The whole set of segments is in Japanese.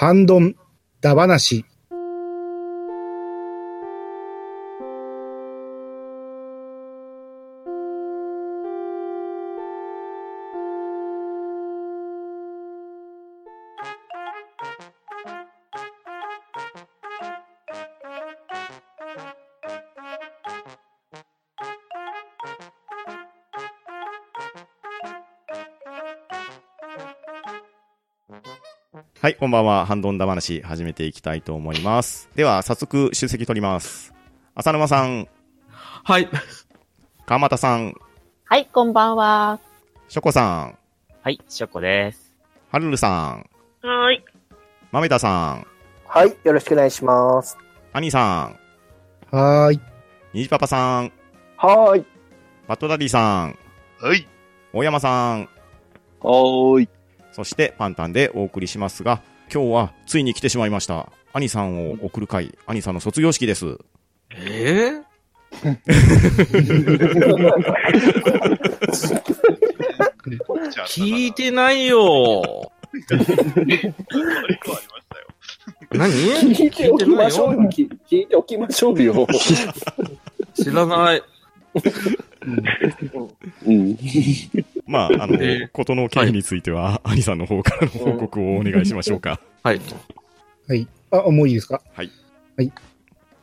ハンドン、ダ話。はい、こんばんは。ハンドンダ話始めていきたいと思います。では、早速出席取ります。浅沼さん、はい。川又さん、はい、こんばんは。ショコさん、はい、ショコです。はるるさん、はーい。まめたさん、はい、よろしくお願いします。アニさん、はーい。にじパパさん、はーい。バットダディさん、はい。大山さん、はーい。そしてパンタンでお送りしますが、今日はついに来てしまいました。アニさんを送る会、アニさんの卒業式です。えー、聞いてないよ。何？聞いておきましょうよ。聞聞いておきましょうよ。知らない。うん。まあ、あのえ、ことの経緯については、アニさんの方からの報告をお願いしましょうか。はい。はい。あ、もういいですか？はい。はい。い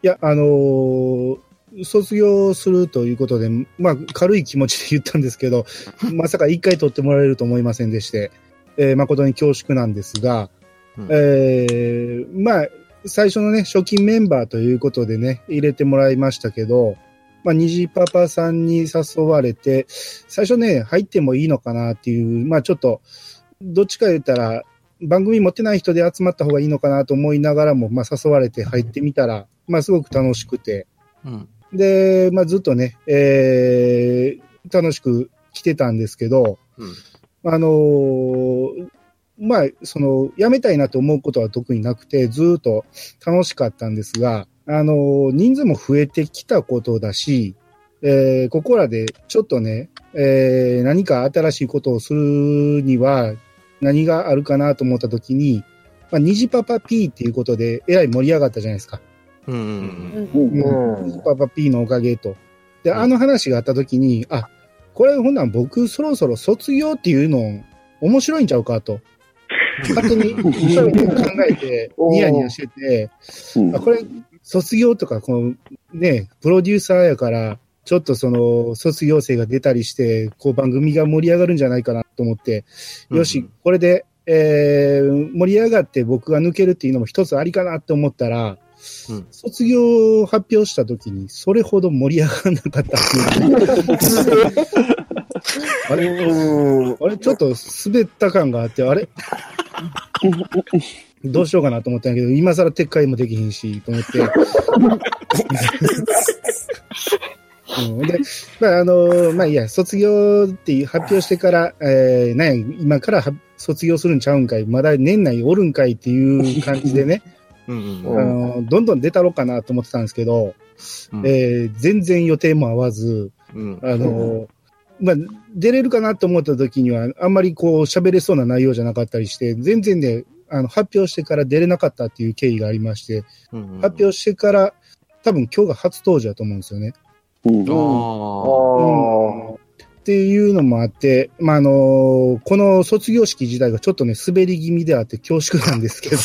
や、あのー卒業するということで、まあ、軽い気持ちで言ったんですけど、まさか一回取ってもらえると思いませんでして、えー誠に恐縮なんですが、うんえーまあ、最初のね、初期メンバーということでね、入れてもらいましたけど、まあ、虹パパさんに誘われて、最初ね、入ってもいいのかなっていう、まあちょっと、どっちか言ったら、番組持ってない人で集まった方がいいのかなと思いながらも、まあ誘われて入ってみたら、まあすごく楽しくて、うん。で、まあずっとね、えー、楽しく来てたんですけど、うん。あのーまあ、その、辞めたいなと思うことは特になくて、ずーっと楽しかったんですが、あのー人数も増えてきたことだし、えーここらでちょっとね、えー何か新しいことをするには、何があるかなと思ったときに、まあ、虹パパ P っていうことで、えらい盛り上がったじゃないですか。うん。うん。うん虹パパ P のおかげと。で、あの話があったときに、あ、これほんなん僕そろそろ卒業っていうの面白いんちゃうかと。勝手にそういうふうに考えて、ニヤニヤしてて、うんあこれ、卒業とか、このね、プロデューサーやから、ちょっとその、卒業生が出たりして、こう番組が盛り上がるんじゃないかなと思って、よし、これで、えー盛り上がって僕が抜けるっていうのも一つありかなって思ったら、うん卒業を発表した時に、それほど盛り上がらなかったっていう。あれ、うん。あれ、ちょっと滑った感があって、あれ？どうしようかなと思ったんやけど、今更撤回もできひんし、と思って。うん、で、まあ、あの、まあ、いいや、卒業っていう発表してから、えー、なんや、今からは卒業するんちゃうんかい、まだ年内おるんかいっていう感じでね、うん。あの、どんどん出たろうかなと思ってたんですけど、うんえー全然予定も合わず、うん。あの、まあ、出れるかなと思った時には、あんまりこう喋れそうな内容じゃなかったりして、全然ね、あの、発表してから出れなかったっていう経緯がありまして、うん。発表してから、多分今日が初登場だと思うんですよね。うん。ああっていうのもあって、まあ、あのこの卒業式自体がちょっとね、滑り気味であって恐縮なんですけど、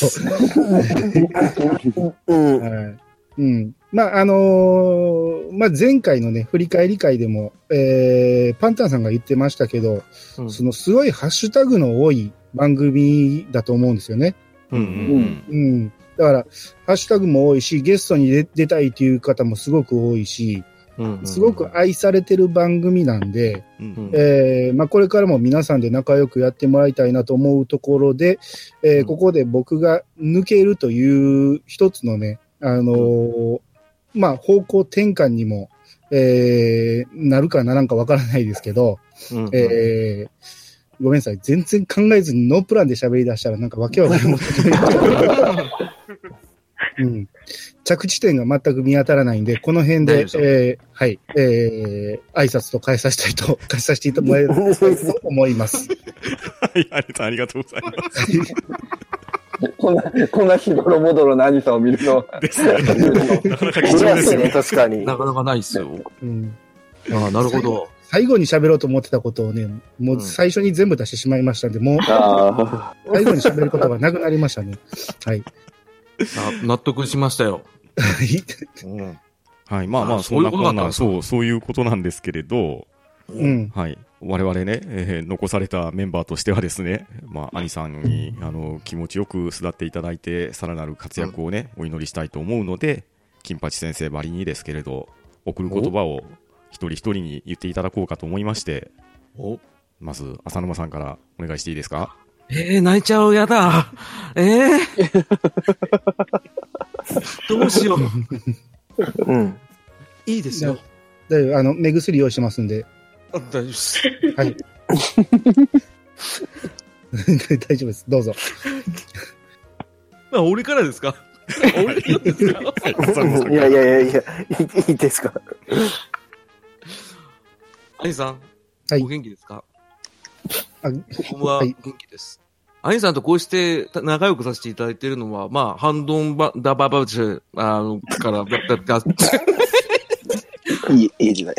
うん。はい。うん。まあ、あのーまあ、前回のね、振り返り会でも、えー、パンタンさんが言ってましたけど、うんそのすごいハッシュタグの多い番組だと思うんですよね。うん。うん。うん。だから、ハッシュタグも多いし、ゲストに出出たいという方もすごく多いし、うん。すごく愛されてる番組なんで、うんえーまあ、これからも皆さんで仲良くやってもらいたいなと思うところで、えーうんここで僕が抜けるという一つのね、あのーまあ、方向転換にも、えーなるかならんかわからないですけど、うん。えーごめんなさい。全然考えずにノープランで喋り出したらなんかわけわかりません。うん。着地点が全く見当たらないんで、この辺でえーはい、えー、挨拶と返させたいと、返させてもらえると思います。はい、ありがとうございます。こんな、こんなしどろもどろな兄さんを見るの？は。ですね。なかなか貴重ですよね。確かに。なかなかないっすよ。うん。ああ、なるほど。最後に喋ろうと思ってたことをね、もう最初に全部出してしまいましたんで、もうあ最後に喋ることがなくなりましたね。はい。あ納得しましたよ。うんはい。まあまあ、あそんなことだったんですか？そう、そういうことなんですけれど、うん。はい。我々ね、えー残されたメンバーとしてはですね、まあ、兄さんに、あの、気持ちよく育っていただいて、さらなる活躍をね、お祈りしたいと思うので、金八先生ばりにですけれど、送る言葉を一人一人に言っていただこうかと思いまして、おまず、浅沼さんからお願いしていいですか？えー、泣いちゃう、やだ。えー、どうしよう。うん。いいですよ。で、あの、目薬用意してますんで、あ大丈夫です。はい。大丈夫です。どうぞ。あ、俺からですか？俺からですか？いやいやいやいや、いいですか？兄さん、はいお元気ですか？あ僕ははい元気です。兄さんとこうして仲良くさせていただいているのは、まあ、ハンドンバ、ダババチュ、あの、から、だ、だ、だ、いい、いい時代。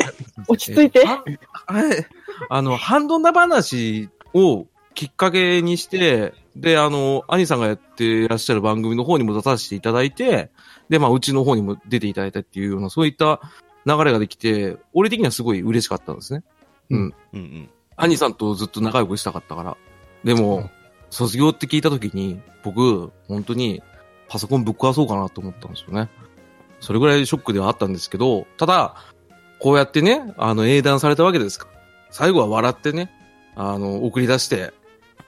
落ち着いて。あはい。あの、ハンドンダ話をきっかけにして、で、あの、兄さんがやっていらっしゃる番組の方にも出させていただいて、で、まあ、うちの方にも出ていただいたっていうような、そういった流れができて、俺的にはすごい嬉しかったんですね。うんうん。兄さんとずっと仲良くしたかったから。でも、うん卒業って聞いたときに、僕、本当にパソコンぶっ壊そうかなと思ったんですよね。それぐらいショックではあったんですけど、ただ、こうやってね、あの、英断されたわけですから。最後は笑ってね、あの、送り出して、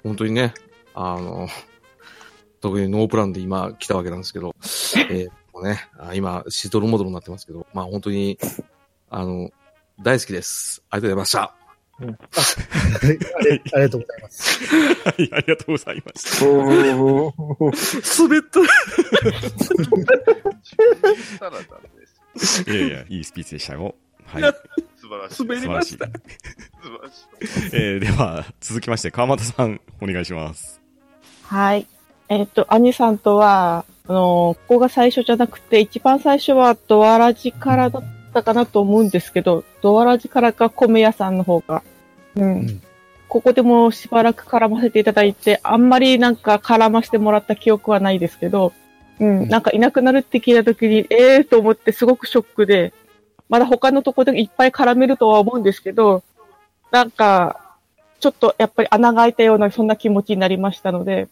本当にね、あの、特にノープランで今来たわけなんですけど、えーもうね、あ今、シドロモドロになってますけど、まあ本当に、あの、大好きです。ありがとうございました。はいあり ありがとうございます。はい、ありがとうございました。おー滑った。いやいや、いいスピーチでしたよ。は い。素晴らしい。滑り素晴らしいまし。た。素晴らしい。えー、では、続きまして、川又さん、お願いします。はい。えっ、と、兄さんとは、あの、ここが最初じゃなくて、一番最初はドアラジからだったかなと思うんですけど、ドアラジからか米屋さんの方が。うん。んここでもしばらく絡ませていただいて、あんまりなんか絡ませてもらった記憶はないですけど、うん、なんかいなくなるって聞いたときに、ええーと思ってすごくショックで、まだ他のところでいっぱい絡めるとは思うんですけど、なんか、ちょっとやっぱり穴が開いたような、そんな気持ちになりましたので、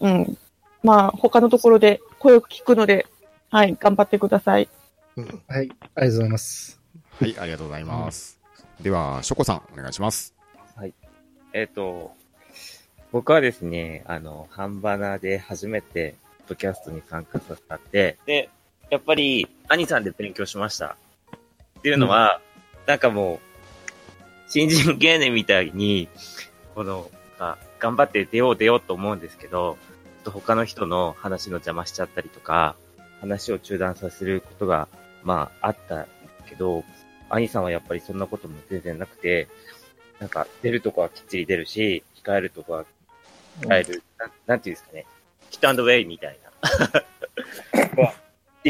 うん。まあ、他のところで声を聞くので、はい、頑張ってください。はい。ありがとうございます。はい、ありがとうございます。では、ショコさん、お願いします。えっ、と、僕はですね、あの、ハンバナで初めて、ポッドキャストに参加させてもらって、で、やっぱり、兄さんで勉強しました。っていうのは、なんかもう、新人芸人みたいに、この、あ頑張って出よう出ようと思うんですけど、ちょっと他の人の話の邪魔しちゃったりとか、話を中断させることが、まあ、あったんですけど、兄さんはやっぱりそんなことも全然なくて、なんか出るとこはきっちり出るし、控えるとこは控える、なんなんていうんですかね、キットウェイみたいな。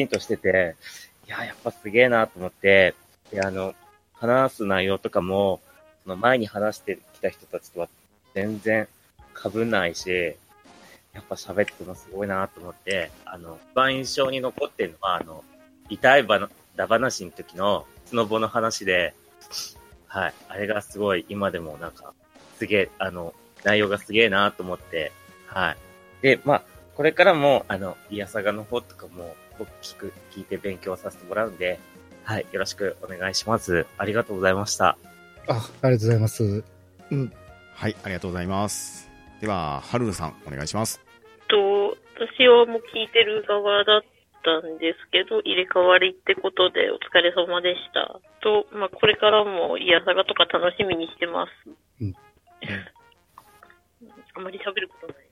はきちんとしてて、いや、やっぱすげえなと思って、で、あの、話す内容とかも、その前に話してきた人たちとは全然被んないし、やっぱ喋ってるのすごいなと思って、あの、一番印象に残ってるのは、あの、痛いばな、だ話の時の、スノボの話で、はい。あれがすごい、今でもなんか、すげえ、あの、内容がすげえなと思って、はい。で、まあ、これからも、あの、イヤサガの方とかも、僕聞く、聞いて勉強させてもらうんで、はい。よろしくお願いします。ありがとうございました。あ、ありがとうございます。はい、ありがとうございます。では、はるるさん、お願いします。と、私はもう聞いてる側だったんですけど、入れ替わりってことでお疲れ様でした。と、まあ、これからもイヤサガとか楽しみにしてます。うんあんまり喋ることない。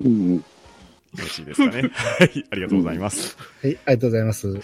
うん。よろしいですかね。はい、ありがとうございます。はい、ありがとうございます。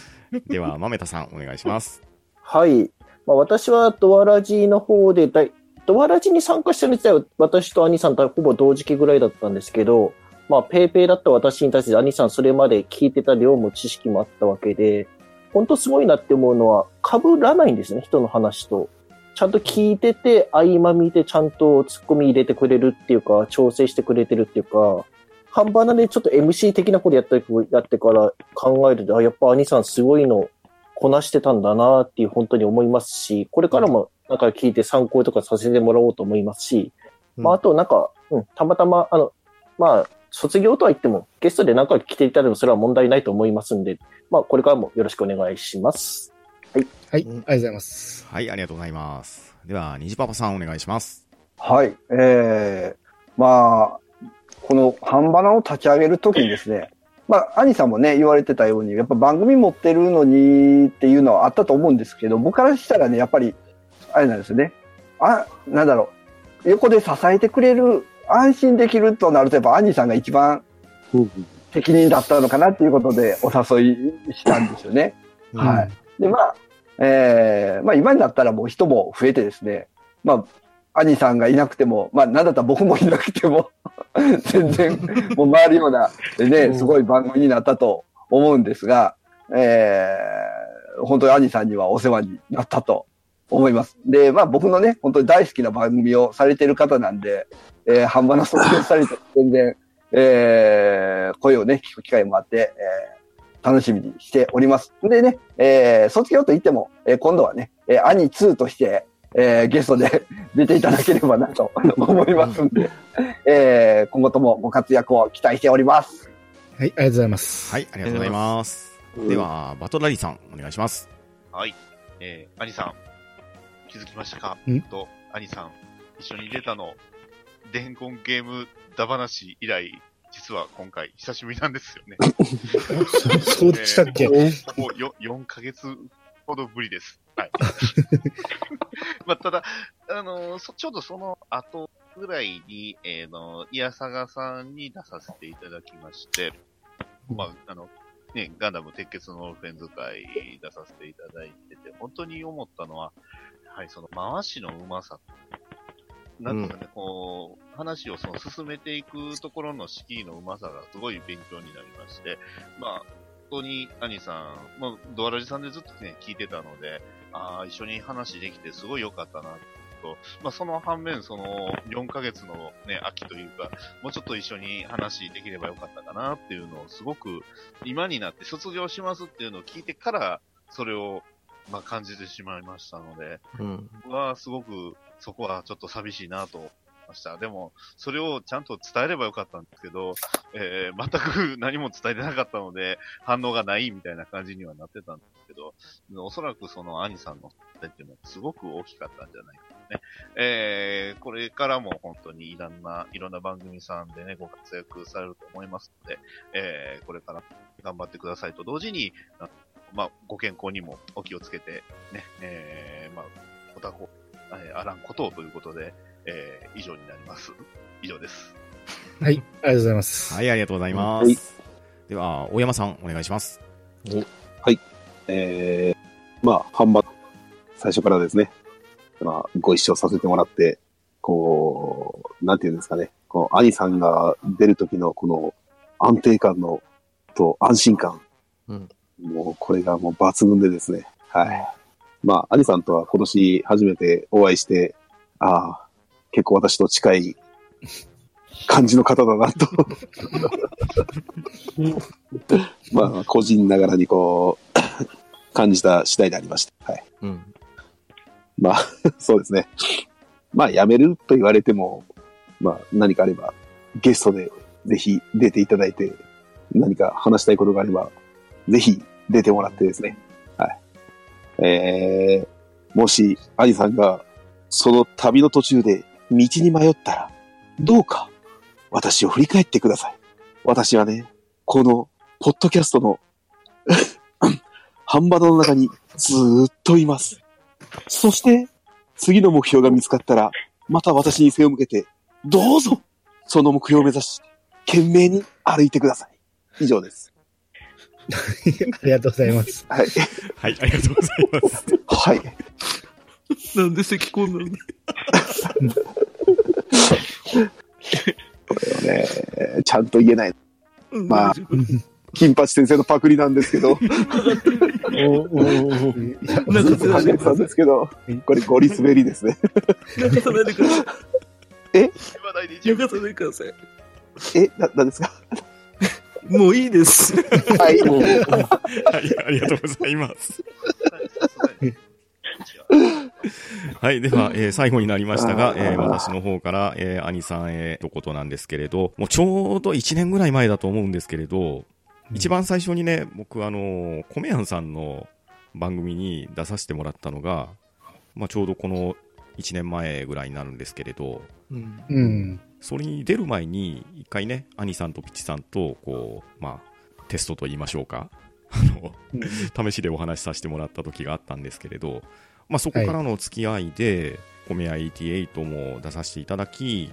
では、まめたさん、お願いします。はい。まあ、私はドアラジの方でだい、ドアラジに参加してる時代は私と兄さん。とほぼ同時期ぐらいだったん。ですけど、まあ、ペイペイだった私に対して兄さん。それまで聞いてた量も知識もあったわけで、本当すごいなって思うのは、被らないん。ですね、人の話と。ちゃんと聞いてて、合間見てちゃんと突っ込み入れてくれるっていうか、調整してくれてるっていうか、ハンバナでちょっと MC 的なことやってやってから考えると、あ、やっぱ兄さんすごいのこなしてたんだなっていう本当に思いますし、これからもなんか聞いて参考とかさせてもらおうと思いますし、まああとなんか、うん、たまたま、あの、まあ、卒業とは言っても、ゲストで何回来ていただいてもそれは問題ないと思いますんで、まあこれからもよろしくお願いします。はい。はい、ありがとうございます。はい、ありがとうございます。では、虹パパさんお願いします。はい。えー、まあ、この半ばなを立ち上げるときにですね、まあ、兄さんもね、言われてたように、やっぱ番組持ってるのにっていうのはあったと思うんですけど、僕からしたらね、やっぱり、あれなんですよね。あ、なんだろう。横で支えてくれる、安心できるとなると、やっぱ兄さんが一番責任だったのかなっていうことでお誘いしたんですよね。はい。で、まあ、えーまあ今になったらもう人も増えてですね、まあ、兄さんがいなくても、まあなんだったら僕もいなくても、全然もう回るような、でね、すごい番組になったと思うんですが、えー本当に兄さんにはお世話になったと思います。で、まあ僕のね、本当に大好きな番組をされてる方なんで、えー、半端な卒業されて全然、えー声をね、聞く機会もあって、えー楽しみにしております。でね、えー卒業と言っても、えー今度はね、えー兄2として、えーゲストで 出ていただければなと 思いますんで、えー今後ともご活躍を期待しております。はい、ありがとうございます。はい、ありがとうございます。では、バトラリーさんお願いします。はい。えー、兄さん、気づきましたか？ん？と、兄さん、一緒に出たの、伝言ゲームだ話以来、実は今回、久しぶりなんですよね。そ そうでしたっけ、えーもうよ4ヶ月ほどぶりです。はい。まあ、ただ、あのーそちょうどその後ぐらいに、えーの、イヤサガさんに出させていただきまして、まあ、あの、ね、ガンダム鉄血のフェンズ会出させていただいてて、本当に思ったのは、はい、その回しのうまさ。なんかね、こう、話をその進めていくところの敷居のうまさがすごい勉強になりまして、まあ、本当に兄さん、まあ、ドアラジさんでずっとね、聞いてたので、ああ、一緒に話できてすごい良かったな、と、まあ、その反面、その、4ヶ月のね、秋というか、もうちょっと一緒に話できればよかったかなっていうのをすごく、今になって卒業しますっていうのを聞いてから、それを、まあ、感じてしまいましたので、うん。僕はすごく、そこはちょっと寂しいなと思いました。でも、それをちゃんと伝えればよかったんですけど、えー、全く何も伝えてなかったので、反応がないみたいな感じにはなってたんですけど、おそらくその兄さんの存在っていうのはすごく大きかったんじゃないかなね。えー、これからも本当にいろんな、いろんな番組さんでね、ご活躍されると思いますので、えー、これから頑張ってくださいと同時に、まあ、ご健康にもお気をつけて、ね、えー、まあ、おたこ、えーあらんことをということで、えー、以上になります。以上です。はい、ありがとうございます。はい、ありがとうございます。はいでは、大山さんお願いします。えー、まあ、半ば、最初からですね、まあ、ご一緒させてもらって、こう、なんていうんですかね、こう、兄さんが出る時のこの安定感の、と安心感。うんもう、これがもう抜群でですね、はい。まあ、兄さんとは今年初めてお会いして、ああ、結構私と近い感じの方だなと。まあ、個人ながらにこう、感じた次第でありました。はい。うん。まあ、そうですね。まあ、辞めると言われても、まあ、何かあれば、ゲストでぜひ出ていただいて、何か話したいことがあれば、ぜひ出てもらってですね。えー、もし、兄さんが、その旅の途中で道に迷ったら、どうか、私を振り返ってください。私はね、この、ポッドキャストの、半端の中にずーっといます。そして、次の目標が見つかったら、また私に背を向けて、どうぞその目標を目指し、懸命に歩いてください。以上です。ありがとうございます。はい。はい、ありがとうございます。はい。なんで咳込んだんだこれはね、ちゃんと言えない。まあ金八先生のパクリなんですけど、おおおなんかんですけど、これゴリ滑りですね。流さないでくださ言わないでい。流さないでください。え、な、なんですか？もういいです。はい。はい、ありがとうございます。はい。では、えー最後になりましたが、えー私の方から、えー兄さんへ一言なんですけれど、もうちょうど1年ぐらい前だと思うんですけれど、一番最初にね、僕、あの、コメヤンさんの番組に出させてもらったのが、まあ、ちょうどこの1年前ぐらいになるんですけれど、うんうん。それに出る前に、一回ね、兄さんとピチさんと、こう、まあ、テストと言いましょうか。あの、試しでお話しさせてもらった時があったんですけれど、まあ、そこからの付き合いで、米屋88も出させていただき、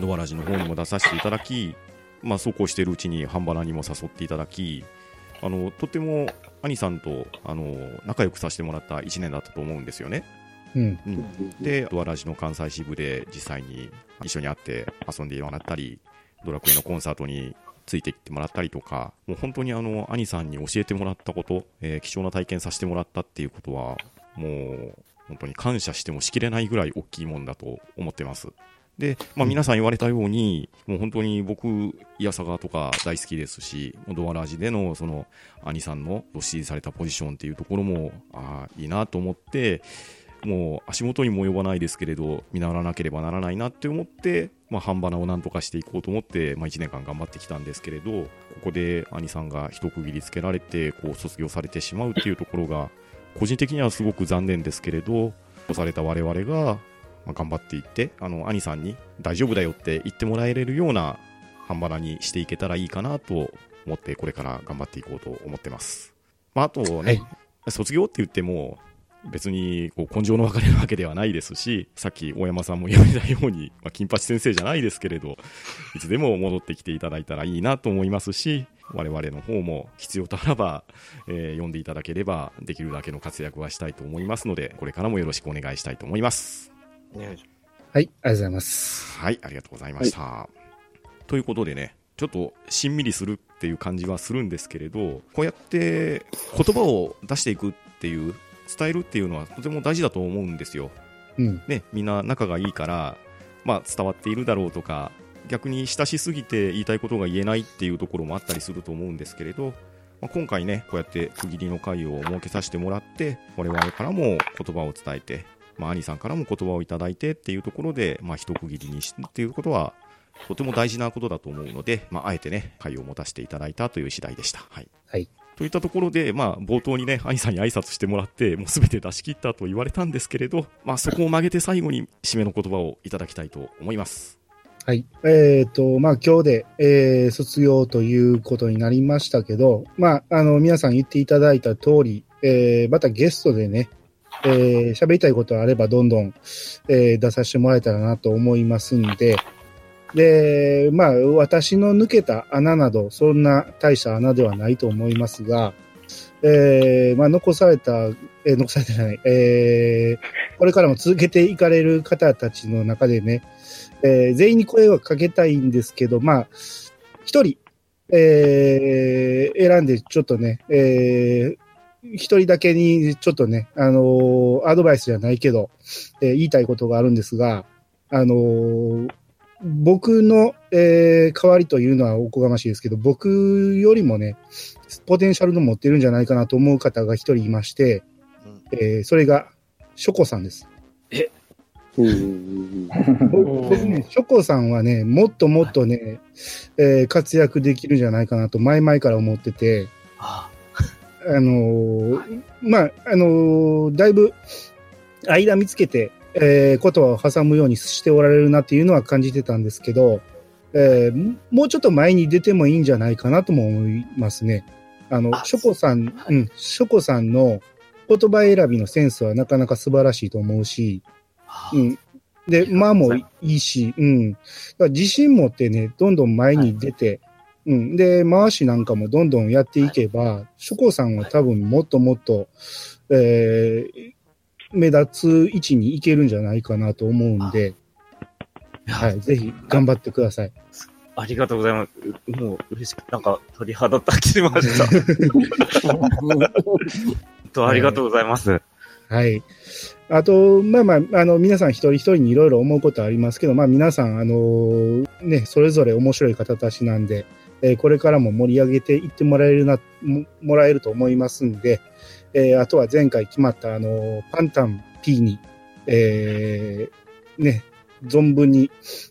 ドアラジの方にも出させていただき、まあ、そうこうしているうちに、ハンバナにも誘っていただき、あの、とても、兄さんと、あの、仲良くさせてもらった1年だったと思うんですよね。うん。うん、で、ドアラジの関西支部で実際に一緒に会って遊んでもらったり、ドラクエのコンサートについてきてもらったりとか、もう本当にあの、兄さんに教えてもらったこと、えー貴重な体験させてもらったっていうことは、もう、本当に感謝してもしきれないぐらい大きいもんだと思ってます。で、まあ皆さん言われたように、もう本当に僕、イヤサガとか大好きですし、ドアラジでのその、兄さんの指示されたポジションっていうところも、ああ、いいなと思って、もう足元にも及ばないですけれど、見習わなければならないなって思って、まあ、半ばなをなんとかしていこうと思って、まあ、1年間頑張ってきたんですけれど、ここで兄さんが一区切りつけられて、こう、卒業されてしまうっていうところが、個人的にはすごく残念ですけれど、押された我々が、まあ、頑張っていって、あの、兄さんに大丈夫だよって言ってもらえれるような半ばなにしていけたらいいかなと思って、これから頑張っていこうと思ってます。まあ、あとね、卒業って言っても、別にこう根性の別れるわけではないですし、さっき大山さんも言われたように、まあ、金八先生じゃないですけれど、いつでも戻ってきていただいたらいいなと思いますし、我々の方も必要とあらば、えー読んでいただければ、できるだけの活躍はしたいと思いますので、これからもよろしくお願いしたいと思います。はい、ありがとうございます。はい、ありがとうございました。ということでね、ちょっとしんみりするっていう感じはするんですけれど、こうやって言葉を出していくっていう、伝えるっていうのはとても大事だと思うんですよ。うん。ね、みんな仲がいいから、まあ、伝わっているだろうとか、逆に親しすぎて言いたいことが言えないっていうところもあったりすると思うんですけれど、まあ、今回ね、こうやって区切りの会を設けさせてもらって、我々からも言葉を伝えて、まあ、兄さんからも言葉をいただいてっていうところで、まあ、一区切りにしてっていうことは、とても大事なことだと思うので、まあ、あえてね、会を持たせていただいたという次第でした。はい。はい。といったところで、まあ、冒頭にね、兄さんに挨拶してもらって、もうすべて出し切ったと言われたんですけれど、まあ、そこを曲げて最後に締めの言葉をいただきたいと思います。はい。えっ、と、まあ、今日で、えー卒業ということになりましたけど、まあ、あの、皆さん言っていただいた通り、えーまたゲストでね、えー喋りたいことあればどんどん、えー出させてもらえたらなと思いますんで、で、まあ、私の抜けた穴など、そんな大した穴ではないと思いますが、えーまあ、残された、えー残されてない、えーこれからも続けていかれる方たちの中でね、えー全員に声をかけたいんですけど、まあ、一人、えー選んでちょっとね、えー一人だけにちょっとね、あのーアドバイスじゃないけど、えー言いたいことがあるんですが、あのー僕の、えー代わりというのはおこがましいですけど、僕よりもね、ポテンシャルの持ってるんじゃないかなと思う方が一人いまして、えーそれが、ショコさんです。うん。僕ね、ショコさんはね、もっともっとね、えー活躍できるんじゃないかなと前々から思ってて、あ。あのーまあ、あのーだいぶ間見つけて、えー言葉を挟むようにしておられるなっていうのは感じてたんですけど、えーもうちょっと前に出てもいいんじゃないかなとも思いますね。あの、ショコさん、うん、ショコさんの言葉選びのセンスはなかなか素晴らしいと思うし、うん。で、間もいいし、うん。だから自信持ってね、どんどん前に出て、うん。で、回しなんかもどんどんやっていけば、ショコさんは多分もっともっと、えー目立つ位置に行けるんじゃないかなと思うんで、はい、ぜひ頑張ってください。ありがとうございます。もう嬉しく、なんか鳥肌立ちました。本当ありがとうございます。はい。あと、まあまあ、あの、皆さん一人一人にいろいろ思うことありますけど、まあ皆さん、あのね、それぞれ面白い方たちなんで、えーこれからも盛り上げていってもらえるな、ももらえると思いますんで、えーあとは前回決まった、あのパンタン P に、えーね、存分に、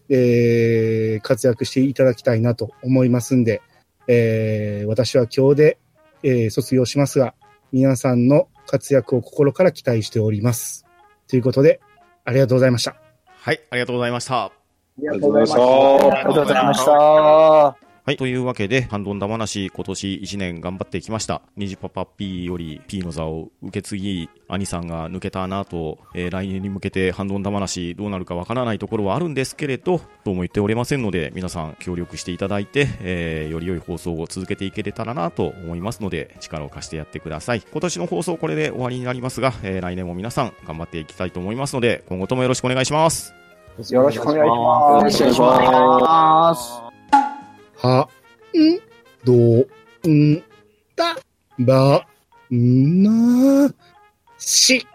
えー活躍していただきたいなと思いますんで、えー私は今日で、えー卒業しますが、皆さんの活躍を心から期待しております。ということで、ありがとうございました。はい、ありがとうございました。ありがとうございました。ありがとうございました。はい。というわけで、ハンドンダ話、今年1年頑張ってきました。ニジパパ P より P の座を受け継ぎ、兄さんが抜けたなと、えー来年に向けてハンドンダ話どうなるかわからないところはあるんですけれど、どうも言っておりませんので、皆さん協力していただいて、えーより良い放送を続けていけれたらなと思いますので、力を貸してやってください。今年の放送これで終わりになりますが、えー来年も皆さん頑張っていきたいと思いますので、今後ともよろしくお願いします。よろしくお願いします。よろしくお願いします。は、ん、ど、ん、た、ば、んな、し。